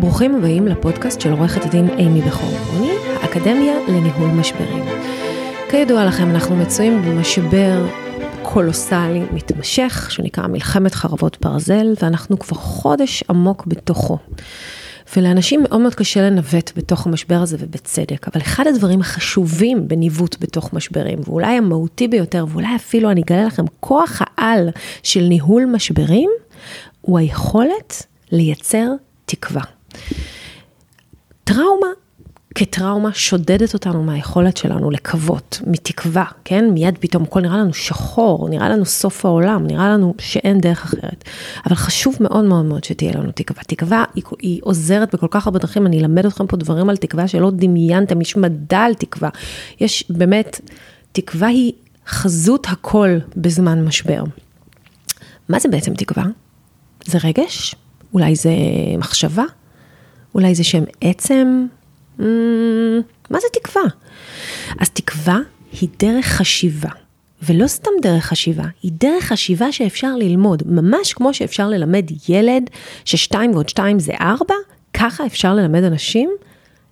ברוכים הבאים לפודקאסט של עורכת הדין אימי בחורבוני, האקדמיה לניהול משברים. כידוע לכם, אנחנו מצויים במשבר קולוסלי מתמשך, שנקרא מלחמת חרבות ברזל, ואנחנו כבר חודש עמוק בתוכו. ולאנשים מאוד מאוד קשה לנווט בתוך המשבר הזה ובצדק, אבל אחד הדברים החשובים בניווט בתוך משברים, ואולי המהותי ביותר, ואולי אפילו אני אגלה לכם כוח העל של ניהול משברים, הוא היכולת לייצר תקווה. טראומה כטראומה שודדת אותנו מהיכולת שלנו לקוות, מתקווה, כן? מיד פתאום הכל נראה לנו שחור, נראה לנו סוף העולם, נראה לנו שאין דרך אחרת. אבל חשוב מאוד מאוד מאוד שתהיה לנו תקווה. תקווה היא, היא עוזרת בכל כך הרבה דרכים, אני אלמד אתכם פה דברים על תקווה שלא דמיינתם, יש מדע על תקווה. יש באמת, תקווה היא חזות הכל בזמן משבר. מה זה בעצם תקווה? זה רגש? אולי זה מחשבה? אולי זה שם עצם? Mm, מה זה תקווה? אז תקווה היא דרך חשיבה, ולא סתם דרך חשיבה, היא דרך חשיבה שאפשר ללמוד, ממש כמו שאפשר ללמד ילד ששתיים ועוד שתיים זה ארבע, ככה אפשר ללמד אנשים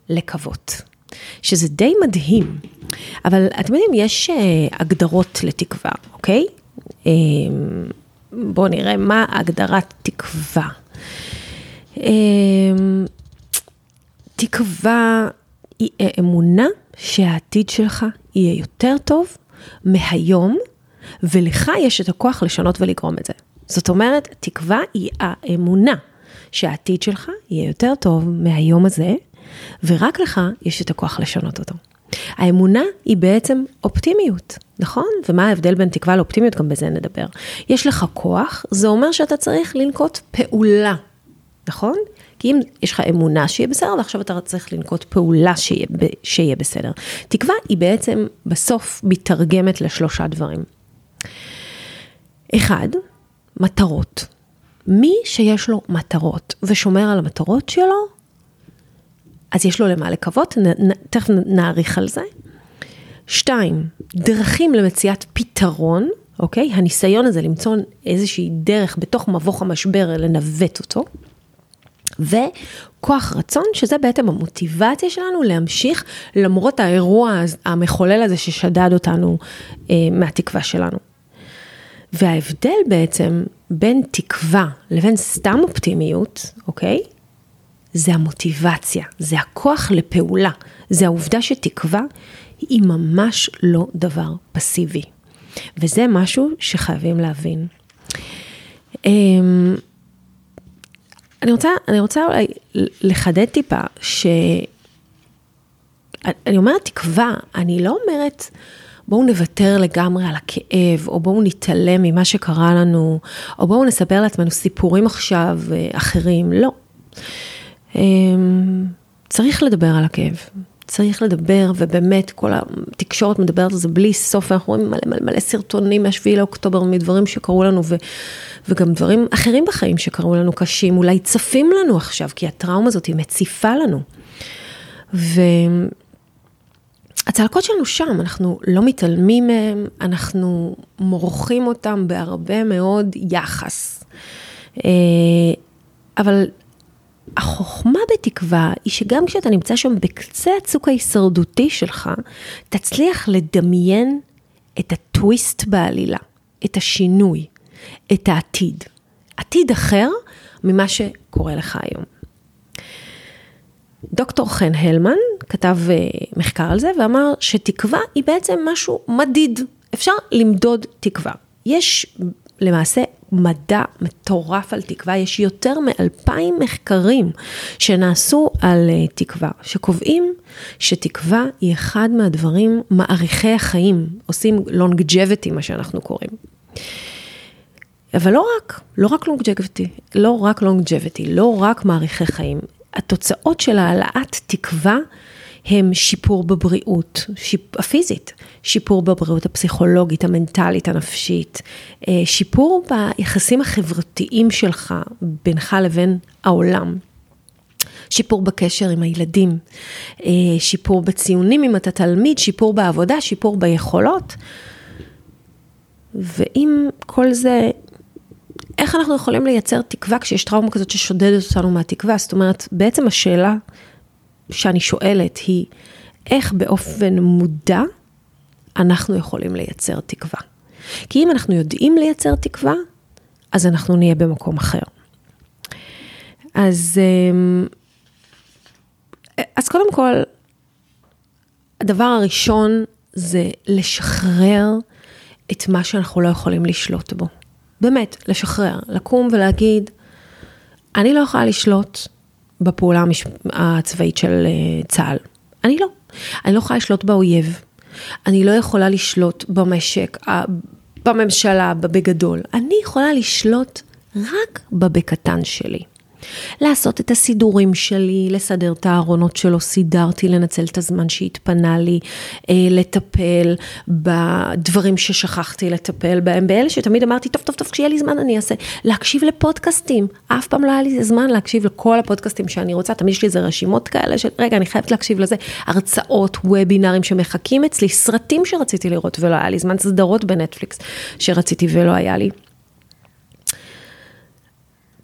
לקוות. שזה די מדהים, אבל אתם יודעים, יש uh, הגדרות לתקווה, אוקיי? Um, בואו נראה מה הגדרת תקווה. Um, תקווה היא אמונה שהעתיד שלך יהיה יותר טוב מהיום, ולך יש את הכוח לשנות ולגרום את זה. זאת אומרת, תקווה היא האמונה שהעתיד שלך יהיה יותר טוב מהיום הזה, ורק לך יש את הכוח לשנות אותו. האמונה היא בעצם אופטימיות, נכון? ומה ההבדל בין תקווה לאופטימיות? גם בזה נדבר. יש לך כוח, זה אומר שאתה צריך לנקוט פעולה, נכון? כי אם יש לך אמונה שיהיה בסדר, ועכשיו אתה צריך לנקוט פעולה שיהיה, שיהיה בסדר. תקווה היא בעצם בסוף מתרגמת לשלושה דברים. אחד, מטרות. מי שיש לו מטרות ושומר על המטרות שלו, אז יש לו למה לקוות, תכף נאריך על זה. שתיים, דרכים למציאת פתרון, אוקיי? הניסיון הזה למצוא איזושהי דרך בתוך מבוך המשבר, לנווט אותו. וכוח רצון, שזה בעצם המוטיבציה שלנו להמשיך למרות האירוע המחולל הזה ששדד אותנו אה, מהתקווה שלנו. וההבדל בעצם בין תקווה לבין סתם אופטימיות, אוקיי? זה המוטיבציה, זה הכוח לפעולה, זה העובדה שתקווה היא ממש לא דבר פסיבי. וזה משהו שחייבים להבין. אני רוצה, אני רוצה אולי לחדד טיפה, שאני אומרת תקווה, אני לא אומרת בואו נוותר לגמרי על הכאב, או בואו נתעלם ממה שקרה לנו, או בואו נספר לעצמנו סיפורים עכשיו אה, אחרים, לא. אמ, צריך לדבר על הכאב, צריך לדבר, ובאמת כל התקשורת מדברת על זה בלי סוף, אנחנו רואים מלא מלא מלא סרטונים מה-7 לאוקטובר, מדברים שקרו לנו, ו, וגם דברים אחרים בחיים שקרו לנו קשים, אולי צפים לנו עכשיו, כי הטראומה הזאת היא מציפה לנו. והצלקות שלנו שם, אנחנו לא מתעלמים מהם, אנחנו מורחים אותם בהרבה מאוד יחס. אה, אבל החוכמה בתקווה היא שגם כשאתה נמצא שם בקצה הצוק ההישרדותי שלך, תצליח לדמיין את הטוויסט בעלילה, את השינוי, את העתיד. עתיד אחר ממה שקורה לך היום. דוקטור חן הלמן כתב אה, מחקר על זה ואמר שתקווה היא בעצם משהו מדיד, אפשר למדוד תקווה. יש למעשה מדע מטורף על תקווה, יש יותר מאלפיים מחקרים שנעשו על uh, תקווה, שקובעים שתקווה היא אחד מהדברים מעריכי החיים, עושים longevity, מה שאנחנו קוראים. אבל לא רק, לא רק longevity, לא רק longevity, לא רק מעריכי חיים. התוצאות של העלאת תקווה הם שיפור בבריאות שיפ, הפיזית, שיפור בבריאות הפסיכולוגית, המנטלית, הנפשית, אה, שיפור ביחסים החברתיים שלך בינך לבין העולם. שיפור בקשר עם הילדים, אה, שיפור בציונים אם אתה תלמיד, שיפור בעבודה, שיפור ביכולות. ואם כל זה, איך אנחנו יכולים לייצר תקווה כשיש טראומה כזאת ששודדת אותנו מהתקווה? זאת אומרת, בעצם השאלה שאני שואלת היא, איך באופן מודע אנחנו יכולים לייצר תקווה? כי אם אנחנו יודעים לייצר תקווה, אז אנחנו נהיה במקום אחר. אז, אמ, אז קודם כל, הדבר הראשון זה לשחרר את מה שאנחנו לא יכולים לשלוט בו. באמת, לשחרר, לקום ולהגיד, אני לא יכולה לשלוט בפעולה המש... הצבאית של אה, צה"ל. אני לא. אני לא יכולה לשלוט באויב. אני לא יכולה לשלוט במשק, בממשלה, בגדול. אני יכולה לשלוט רק בבקטן שלי. לעשות את הסידורים שלי, לסדר את הארונות שלא סידרתי, לנצל את הזמן שהתפנה לי, אה, לטפל בדברים ששכחתי לטפל בהם, באלה שתמיד אמרתי, טוב, טוב, טוב, כשיהיה לי זמן אני אעשה. להקשיב לפודקאסטים, אף פעם לא היה לי זמן להקשיב לכל הפודקאסטים שאני רוצה, תמיד יש לי איזה רשימות כאלה של, רגע, אני חייבת להקשיב לזה, הרצאות, וובינארים שמחכים אצלי, סרטים שרציתי לראות ולא היה לי זמן, סדרות בנטפליקס שרציתי ולא היה לי.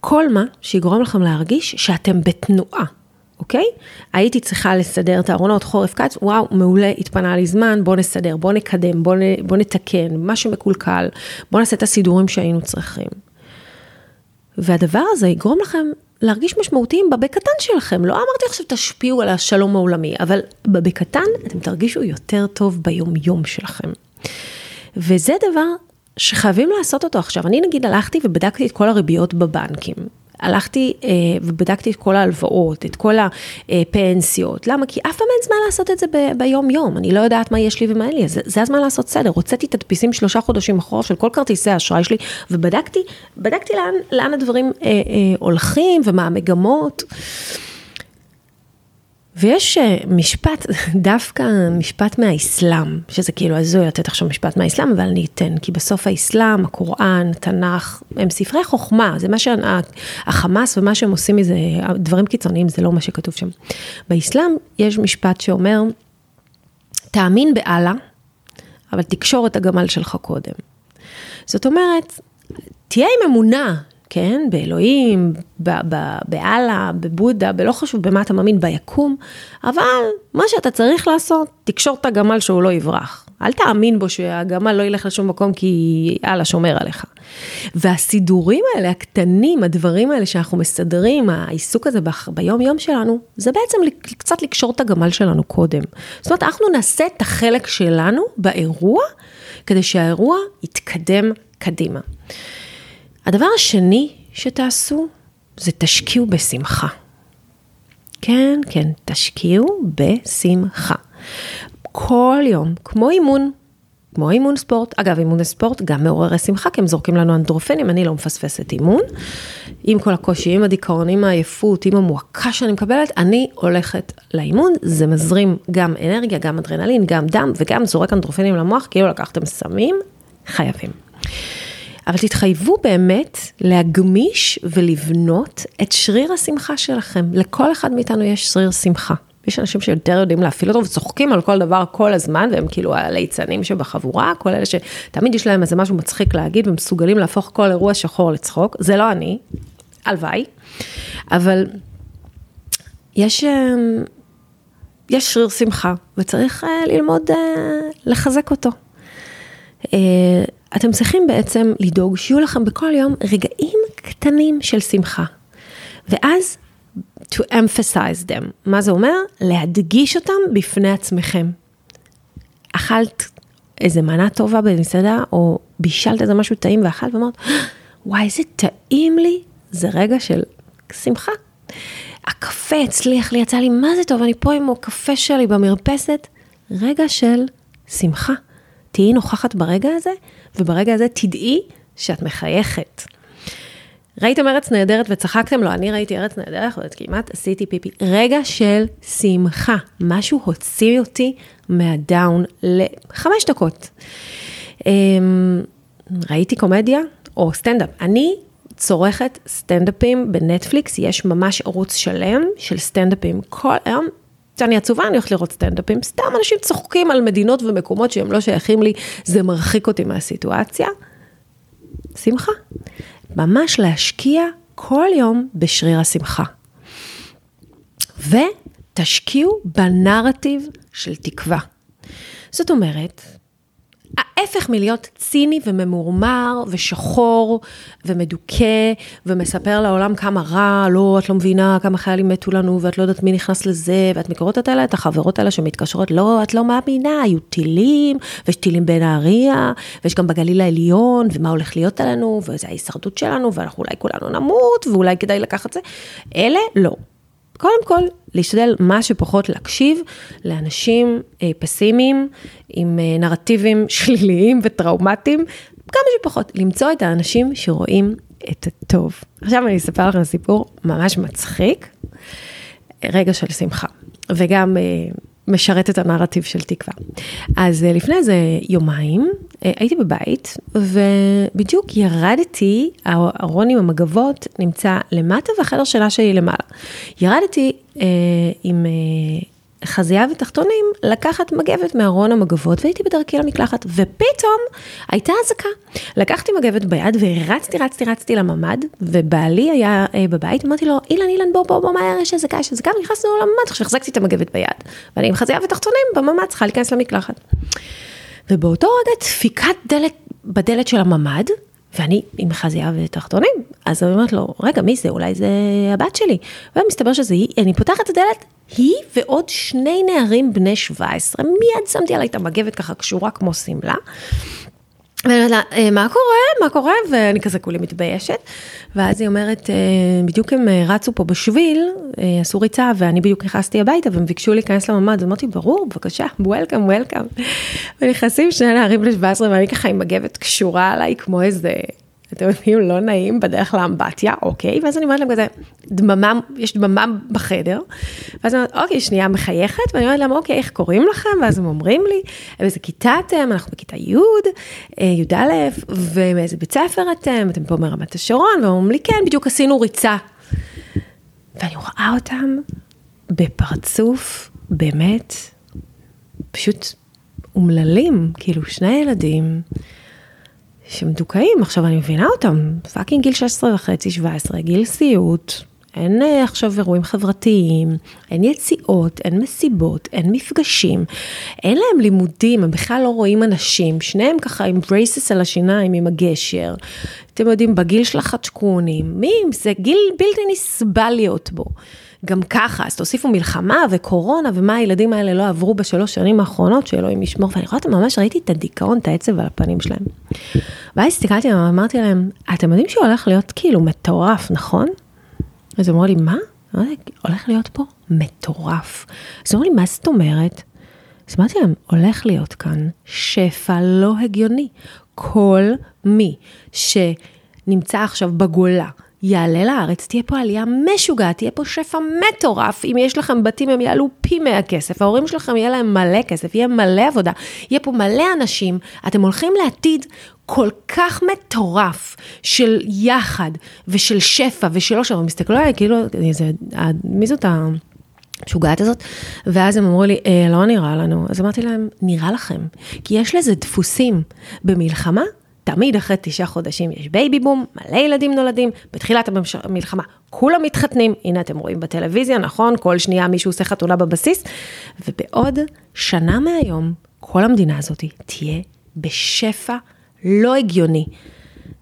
כל מה שיגרום לכם להרגיש שאתם בתנועה, אוקיי? הייתי צריכה לסדר את הארונות חורף קיץ, וואו, מעולה, התפנה לי זמן, בוא נסדר, בוא נקדם, בוא, נ, בוא נתקן, מה שמקולקל, בוא נעשה את הסידורים שהיינו צריכים. והדבר הזה יגרום לכם להרגיש משמעותיים בבקטן שלכם. לא אמרתי עכשיו תשפיעו על השלום העולמי, אבל בבקטן אתם תרגישו יותר טוב ביום-יום שלכם. וזה דבר שחייבים לעשות אותו עכשיו. אני נגיד הלכתי ובדקתי את כל הריביות בבנקים. הלכתי אה, ובדקתי את כל ההלוואות, את כל הפנסיות. למה? כי אף פעם אין זמן לעשות את זה ב- ביום יום. אני לא יודעת מה יש לי ומה אין לי, אז זה הזמן לעשות סדר. הוצאתי תדפיסים שלושה חודשים אחורה של כל כרטיסי האשראי שלי, ובדקתי, בדקתי לאן, לאן הדברים אה, אה, הולכים ומה המגמות. ויש אה, משפט, דווקא משפט מהאסלאם, שזה כאילו הזוי לתת עכשיו משפט מהאסלאם, אבל אני אתן, כי בסוף האסלאם, הקוראן, התנ"ך, הם ספרי חוכמה, זה מה שהחמאס ומה שהם עושים מזה, דברים קיצוניים, זה לא מה שכתוב שם. באסלאם יש משפט שאומר, תאמין באללה, אבל תקשור את הגמל שלך קודם. זאת אומרת, תהיה עם אמונה כן, באלוהים, באללה, בבודה, בלא חשוב במה אתה מאמין, ביקום, אבל מה שאתה צריך לעשות, תקשור את הגמל שהוא לא יברח. אל תאמין בו שהגמל לא ילך לשום מקום כי אללה שומר עליך. והסידורים האלה, הקטנים, הדברים האלה שאנחנו מסדרים, העיסוק הזה ביום יום שלנו, זה בעצם קצת לקשור את הגמל שלנו קודם. זאת אומרת, אנחנו נעשה את החלק שלנו באירוע, כדי שהאירוע יתקדם קדימה. הדבר השני שתעשו, זה תשקיעו בשמחה. כן, כן, תשקיעו בשמחה. כל יום, כמו אימון, כמו אימון ספורט, אגב אימון ספורט גם מעוררי שמחה, כי הם זורקים לנו אנדרופנים, אני לא מפספסת אימון. עם כל הקושי, עם הדיכאון, עם העייפות, עם המועקה שאני מקבלת, אני הולכת לאימון, זה מזרים גם אנרגיה, גם אדרנלין, גם דם וגם זורק אנדרופנים למוח, כאילו לקחתם סמים, חייבים. אבל תתחייבו באמת להגמיש ולבנות את שריר השמחה שלכם. לכל אחד מאיתנו יש שריר שמחה. יש אנשים שיותר יודעים להפעיל אותו וצוחקים על כל דבר כל הזמן, והם כאילו הליצנים שבחבורה, כל אלה שתמיד יש להם איזה משהו מצחיק להגיד ומסוגלים להפוך כל אירוע שחור לצחוק. זה לא אני, הלוואי, אבל יש, אה, יש שריר שמחה וצריך אה, ללמוד אה, לחזק אותו. אתם צריכים בעצם לדאוג שיהיו לכם בכל יום רגעים קטנים של שמחה. ואז to emphasize them. מה זה אומר? להדגיש אותם בפני עצמכם. אכלת איזה מנה טובה במסעדה, או בישלת איזה משהו טעים ואכלת ואמרת, וואי, איזה טעים לי, זה רגע של שמחה. הקפה הצליח לי, יצא לי, מה זה טוב, אני פה עם הקפה שלי במרפסת, רגע של שמחה. תהיי נוכחת ברגע הזה, וברגע הזה תדעי שאת מחייכת. ראיתם ארץ נהדרת וצחקתם? לא, אני ראיתי ארץ נהדרת וכמעט עשיתי פיפי. רגע של שמחה, משהו הוציא אותי מהדאון לחמש דקות. אמ, ראיתי קומדיה או סטנדאפ. אני צורכת סטנדאפים בנטפליקס, יש ממש ערוץ שלם של סטנדאפים. כל היום כשאני עצובה, אני הולכת לראות סטנדאפים, סתם אנשים צוחקים על מדינות ומקומות שהם לא שייכים לי, זה מרחיק אותי מהסיטואציה. שמחה. ממש להשקיע כל יום בשריר השמחה. ותשקיעו בנרטיב של תקווה. זאת אומרת, ההפך מלהיות ציני וממורמר ושחור ומדוכא ומספר לעולם כמה רע, לא, את לא מבינה כמה חיילים מתו לנו ואת לא יודעת מי נכנס לזה, ואת מכירות את אלה, את החברות האלה שמתקשרות, לא, את לא מאמינה, היו טילים, ויש טילים בנהריה, ויש גם בגליל העליון, ומה הולך להיות עלינו, וזה ההישרדות שלנו, ואנחנו אולי כולנו נמות, ואולי כדאי לקחת זה. אלה, לא. קודם כל, להשתדל מה שפחות להקשיב לאנשים אה, פסימיים, עם אה, נרטיבים שליליים וטראומטיים, כמה שפחות, למצוא את האנשים שרואים את הטוב. עכשיו אני אספר לכם סיפור ממש מצחיק, רגע של שמחה, וגם אה, משרת את הנרטיב של תקווה. אז אה, לפני איזה יומיים אה, הייתי בבית, ובדיוק ירדתי, הארון עם המגבות נמצא למטה והחדר שלה שלי למעלה. ירדתי אה, עם אה, חזייה ותחתונים לקחת מגבת מארון המגבות והייתי בדרכי למקלחת ופתאום הייתה אזעקה. לקחתי מגבת ביד ורצתי רצתי רצתי לממ"ד ובעלי היה אה, בבית אמרתי לו אילן אילן בוא בוא בוא מהר יש אזעקה יש אזעקה נכנסנו לממ"ד עכשיו החזקתי את המגבת ביד ואני עם חזייה ותחתונים בממ"ד צריכה להיכנס למקלחת. ובאותו רגע דפיקת דלת בדלת של הממ"ד ואני עם חזייה ותחתונים, אז אני אומרת לו, רגע, מי זה? אולי זה הבת שלי. ומסתבר שזה היא, אני פותחת את הדלת, היא ועוד שני נערים בני 17, מיד שמתי עליי את המגבת ככה קשורה כמו שמלה. ואני אומרת לה, אה, מה קורה? מה קורה? ואני כזה כולי מתביישת. ואז היא אומרת, אה, בדיוק הם אה, רצו פה בשביל, עשו ריצה, ואני בדיוק נכנסתי הביתה, והם ביקשו להיכנס לממ"ד, אמרתי, ברור, בבקשה, וולקאם, וולקאם. ונכנסים שני נערים בני 17, ואני ככה עם מגבת קשורה עליי, כמו איזה אתם יודעים, לא נעים בדרך לאמבטיה, אוקיי, ואז אני אומרת להם כזה, דממה, יש דממה בחדר, ואז אני אומרת, אוקיי, שנייה מחייכת, ואני אומרת להם, אוקיי, איך קוראים לכם? ואז הם אומרים לי, באיזה כיתה אתם? אנחנו בכיתה י', אה, י"א, ומאיזה בית ספר אתם? אתם פה מרמת השרון, והם אומרים לי, כן, בדיוק עשינו ריצה. ואני רואה אותם בפרצוף, באמת, פשוט אומללים, כאילו שני ילדים. שמדוכאים, עכשיו אני מבינה אותם, fucking גיל 16 וחצי, 17, גיל סיוט, אין אה, עכשיו אירועים חברתיים, אין יציאות, אין מסיבות, אין מפגשים, אין להם לימודים, הם בכלל לא רואים אנשים, שניהם ככה עם braces על השיניים, עם הגשר. אתם יודעים, בגיל של החדשקונים, מי, זה? גיל בלתי נסבל להיות בו. גם ככה, אז תוסיפו מלחמה וקורונה ומה הילדים האלה לא עברו בשלוש שנים האחרונות, שאלוהים ישמור, ואני רואה אותם ממש, ראיתי את הדיכאון, את העצב על הפנים שלהם. ואז הסתכלתי עליהם, אמרתי להם, אתם יודעים שהוא הולך להיות כאילו מטורף, נכון? אז אמרו לי, מה? הולך להיות פה מטורף. אז אמרו לי, מה זאת אומרת? אז אמרתי להם, הולך להיות כאן שפע לא הגיוני. כל מי שנמצא עכשיו בגולה, יעלה לארץ, תהיה פה עלייה משוגעת, תהיה פה שפע מטורף. אם יש לכם בתים, הם יעלו פי 100 כסף, ההורים שלכם יהיה להם מלא כסף, יהיה מלא עבודה, יהיה פה מלא אנשים, אתם הולכים לעתיד כל כך מטורף של יחד ושל שפע ושל עושר, ומסתכלו עליי כאילו, זה, מי זאת. המשוגעת הזאת, ואז הם אמרו לי, אה, לא נראה לנו. אז אמרתי להם, נראה לכם, כי יש לזה דפוסים. במלחמה תמיד אחרי תשעה חודשים יש baby boom, מלא ילדים נולדים, בתחילת המלחמה כולם מתחתנים, הנה אתם רואים בטלוויזיה, נכון? כל שנייה מישהו עושה חתונה בבסיס, ובעוד שנה מהיום, כל המדינה הזאת תהיה בשפע לא הגיוני.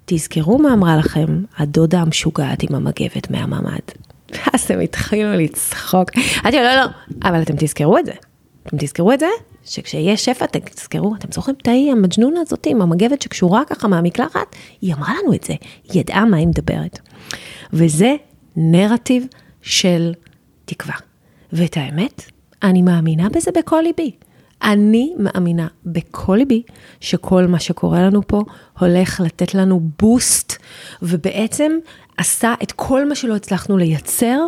תזכרו מה אמרה לכם הדודה המשוגעת עם המגבת מהממ"ד. ואז הם התחילו לצחוק. אמרתי לו, לא, לא, אבל אתם תזכרו את זה. אתם תזכרו את זה, שכשיהיה שפע, תזכרו, אתם זוכרים את ההיא המג'נונה הזאת עם המגבת שקשורה ככה מהמקלחת? היא אמרה לנו את זה, היא ידעה מה היא מדברת. וזה נרטיב של תקווה. ואת האמת, אני מאמינה בזה בכל ליבי. אני מאמינה בכל ליבי שכל מה שקורה לנו פה הולך לתת לנו בוסט, ובעצם עשה את כל מה שלא הצלחנו לייצר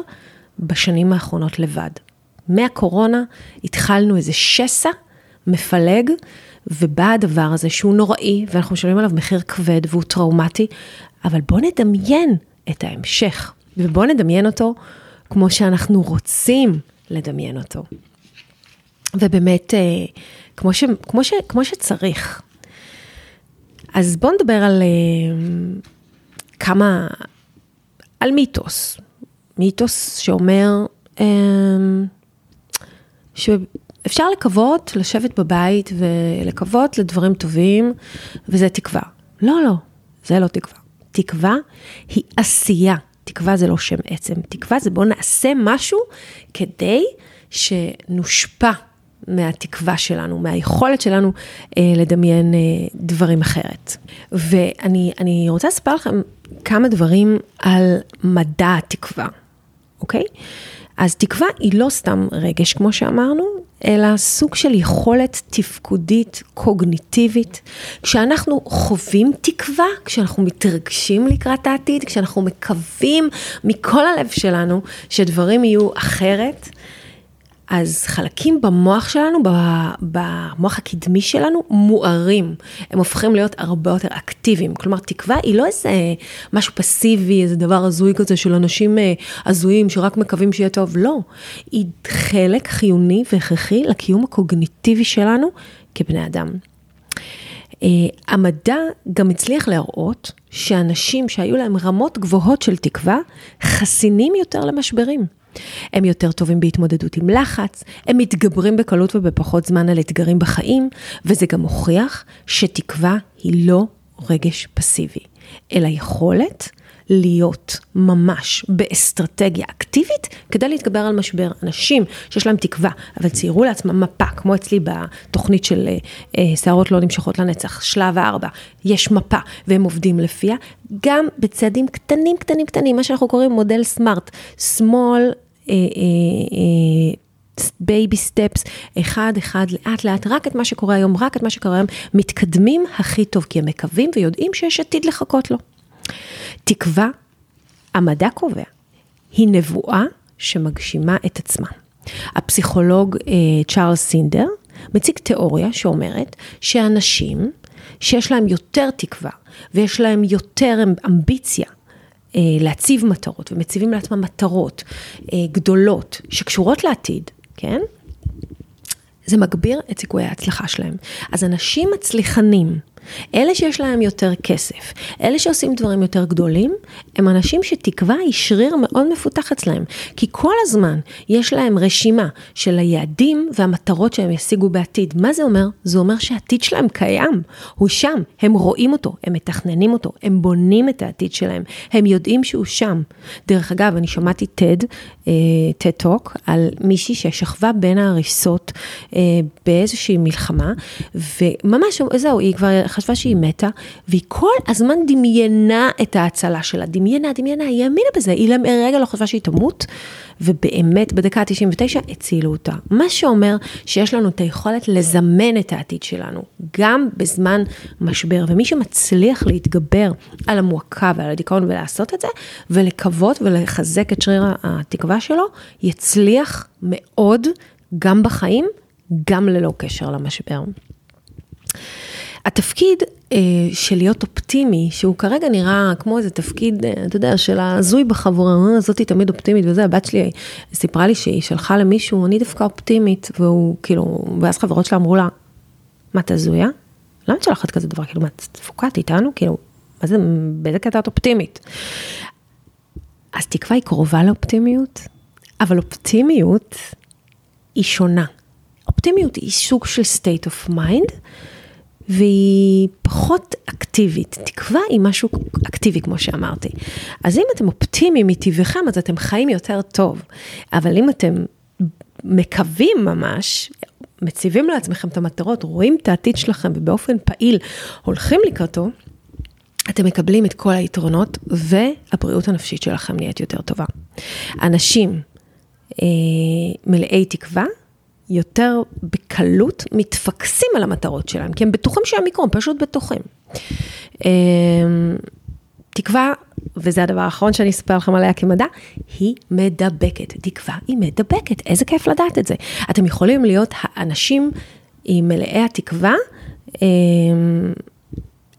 בשנים האחרונות לבד. מהקורונה התחלנו איזה שסע מפלג, ובא הדבר הזה שהוא נוראי, ואנחנו משלמים עליו מחיר כבד והוא טראומטי, אבל בואו נדמיין את ההמשך, ובואו נדמיין אותו כמו שאנחנו רוצים לדמיין אותו. ובאמת, אה, כמו, ש, כמו, ש, כמו שצריך. אז בואו נדבר על אה, כמה, על מיתוס. מיתוס שאומר אה, שאפשר לקוות, לשבת בבית ולקוות לדברים טובים, וזה תקווה. לא, לא, זה לא תקווה. תקווה היא עשייה. תקווה זה לא שם עצם, תקווה זה בוא נעשה משהו כדי שנושפע מהתקווה שלנו, מהיכולת שלנו אה, לדמיין אה, דברים אחרת. ואני רוצה לספר לכם כמה דברים על מדע התקווה, אוקיי? אז תקווה היא לא סתם רגש, כמו שאמרנו, אלא סוג של יכולת תפקודית, קוגניטיבית. כשאנחנו חווים תקווה, כשאנחנו מתרגשים לקראת העתיד, כשאנחנו מקווים מכל הלב שלנו שדברים יהיו אחרת, אז חלקים במוח שלנו, במוח הקדמי שלנו, מוארים. הם הופכים להיות הרבה יותר אקטיביים. כלומר, תקווה היא לא איזה משהו פסיבי, איזה דבר הזוי כזה של אנשים אה, הזויים שרק מקווים שיהיה טוב, לא. היא חלק חיוני והכרחי לקיום הקוגניטיבי שלנו כבני אדם. Uh, המדע גם הצליח להראות שאנשים שהיו להם רמות גבוהות של תקווה, חסינים יותר למשברים. הם יותר טובים בהתמודדות עם לחץ, הם מתגברים בקלות ובפחות זמן על אתגרים בחיים, וזה גם מוכיח שתקווה היא לא רגש פסיבי, אלא יכולת להיות ממש באסטרטגיה אקטיבית כדי להתגבר על משבר. אנשים שיש להם תקווה, אבל ציירו לעצמם מפה, כמו אצלי בתוכנית של אה, שערות לא נמשכות לנצח, שלב הארבע, יש מפה והם עובדים לפיה, גם בצעדים קטנים, קטנים, קטנים, מה שאנחנו קוראים מודל SMART, small, baby steps, אחד אחד לאט לאט, רק את מה שקורה היום, רק את מה שקורה היום, מתקדמים הכי טוב, כי הם מקווים ויודעים שיש עתיד לחכות לו. תקווה, המדע קובע, היא נבואה שמגשימה את עצמה. הפסיכולוג אה, צ'ארלס סניידר מציג תיאוריה שאומרת שאנשים שיש להם יותר תקווה ויש להם יותר אמביציה אה, להציב מטרות, ומציבים לעצמם מטרות אה, גדולות שקשורות לעתיד, כן? זה מגביר את סיכויי ההצלחה שלהם. אז אנשים מצליחנים, אלה שיש להם יותר כסף, אלה שעושים דברים יותר גדולים, הם אנשים שתקווה היא שריר מאוד מפותח אצלהם. כי כל הזמן יש להם רשימה של היעדים והמטרות שהם ישיגו בעתיד. מה זה אומר? זה אומר שהעתיד שלהם קיים, הוא שם, הם רואים אותו, הם מתכננים אותו, הם בונים את העתיד שלהם, הם יודעים שהוא שם. דרך אגב, אני שמעתי TED, TED טוק, על מישהי ששכבה בין ההריסות אה, באיזושהי מלחמה, וממש, זהו, היא כבר חשבה שהיא מתה, והיא כל הזמן דמיינה את ההצלה שלה, דמיינה, דמיינה, היא האמינה בזה, היא לרגע לא חשבה שהיא תמות, ובאמת בדקה ה-99 הצילו אותה. מה שאומר שיש לנו את היכולת לזמן את העתיד שלנו, גם בזמן משבר, ומי שמצליח להתגבר על המועקה ועל הדיכאון ולעשות את זה, ולקוות ולחזק את שריר התקווה שלו, יצליח מאוד גם בחיים, גם ללא קשר למשבר. התפקיד אה, של להיות אופטימי, שהוא כרגע נראה כמו איזה תפקיד, אה, אתה יודע, של הזוי בחבורה, אה, זאתי תמיד אופטימית וזה, הבת שלי סיפרה לי שהיא שלחה למישהו, אני דווקא אופטימית, והוא כאילו, ואז חברות שלה אמרו לה, מה את הזויה? למה את שולחת כזה דבר? כאילו, מה, את תפוקת איתנו? כאילו, מה זה, באיזה קטע את אופטימית? אז תקווה היא קרובה לאופטימיות, אבל אופטימיות היא שונה. אופטימיות היא סוג של state of mind, והיא פחות אקטיבית. תקווה היא משהו אקטיבי, כמו שאמרתי. אז אם אתם אופטימיים מטבעכם, אז אתם חיים יותר טוב. אבל אם אתם מקווים ממש, מציבים לעצמכם את המטרות, רואים את העתיד שלכם ובאופן פעיל הולכים לקראתו, אתם מקבלים את כל היתרונות והבריאות הנפשית שלכם נהיית יותר טובה. אנשים אה, מלאי תקווה יותר בקלות מתפקסים על המטרות שלהם, כי הם בטוחים שהם יקרו, הם פשוט בטוחים. אמ, תקווה, וזה הדבר האחרון שאני אספר לכם עליה כמדע, היא מדבקת. תקווה היא מדבקת, איזה כיף לדעת את זה. אתם יכולים להיות האנשים עם מלאי התקווה, אמ,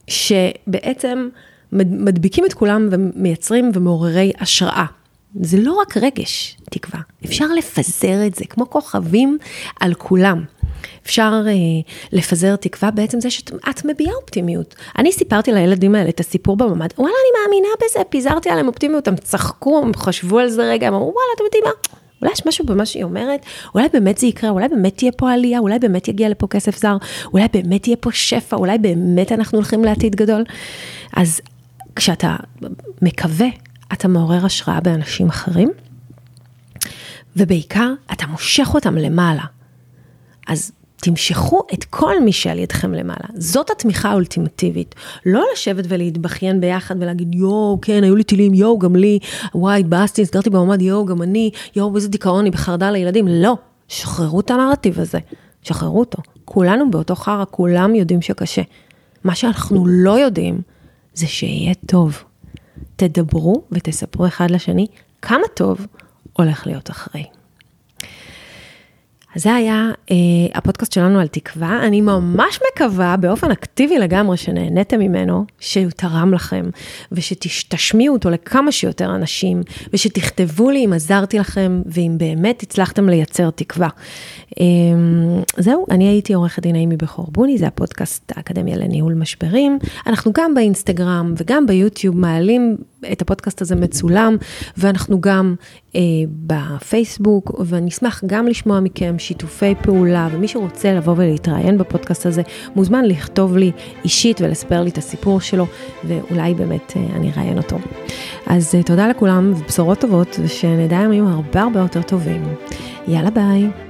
שבעצם מדביקים את כולם ומייצרים ומעוררי השראה. זה לא רק רגש, תקווה, אפשר לפזר את זה כמו כוכבים על כולם. אפשר אה, לפזר תקווה בעצם זה שאת מביעה אופטימיות. אני סיפרתי לילדים האלה את הסיפור בממ"ד, וואלה, אני מאמינה בזה, פיזרתי עליהם אופטימיות, הם צחקו, הם חשבו על זה רגע, הם אמרו, וואלה, אתם יודעים מה? אולי יש משהו במה שהיא אומרת, אולי באמת זה יקרה, אולי באמת תהיה פה עלייה, אולי באמת יגיע לפה כסף זר, אולי באמת יהיה פה שפע, אולי באמת אנחנו הולכים לעתיד גדול. אז כשאתה מקווה, אתה מעורר השראה באנשים אחרים, ובעיקר, אתה מושך אותם למעלה. אז תמשכו את כל מי שעל ידכם למעלה. זאת התמיכה האולטימטיבית. לא לשבת ולהתבכיין ביחד ולהגיד, יואו, כן, היו לי טילים, יואו, גם לי, וואי, התבאסתי, נסגרתי במעמד, יואו, גם אני, יואו, איזה דיכאון, אני בחרדה לילדים. לא, שחררו את הנרטיב הזה, שחררו אותו. כולנו באותו חרא, כולם יודעים שקשה. מה שאנחנו לא יודעים, זה שיהיה טוב. תדברו ותספרו אחד לשני כמה טוב הולך להיות אחרי. אז זה היה אה, הפודקאסט שלנו על תקווה. אני ממש מקווה באופן אקטיבי לגמרי שנהניתם ממנו, שהוא תרם לכם, ושתשמיעו אותו לכמה שיותר אנשים, ושתכתבו לי אם עזרתי לכם, ואם באמת הצלחתם לייצר תקווה. אה, זהו, אני הייתי עורכת דין האימי בכור בוני, זה הפודקאסט האקדמיה לניהול משברים. אנחנו גם באינסטגרם וגם ביוטיוב מעלים את הפודקאסט הזה מצולם, ואנחנו גם אה, בפייסבוק, ואני אשמח גם לשמוע מכם שיתופי פעולה, ומי שרוצה לבוא ולהתראיין בפודקאסט הזה, מוזמן לכתוב לי אישית ולספר לי את הסיפור שלו, ואולי באמת אה, אני אראיין אותו. אז אה, תודה לכולם, ובשורות טובות, ושנדע ימים הרבה הרבה יותר טובים. יאללה ביי.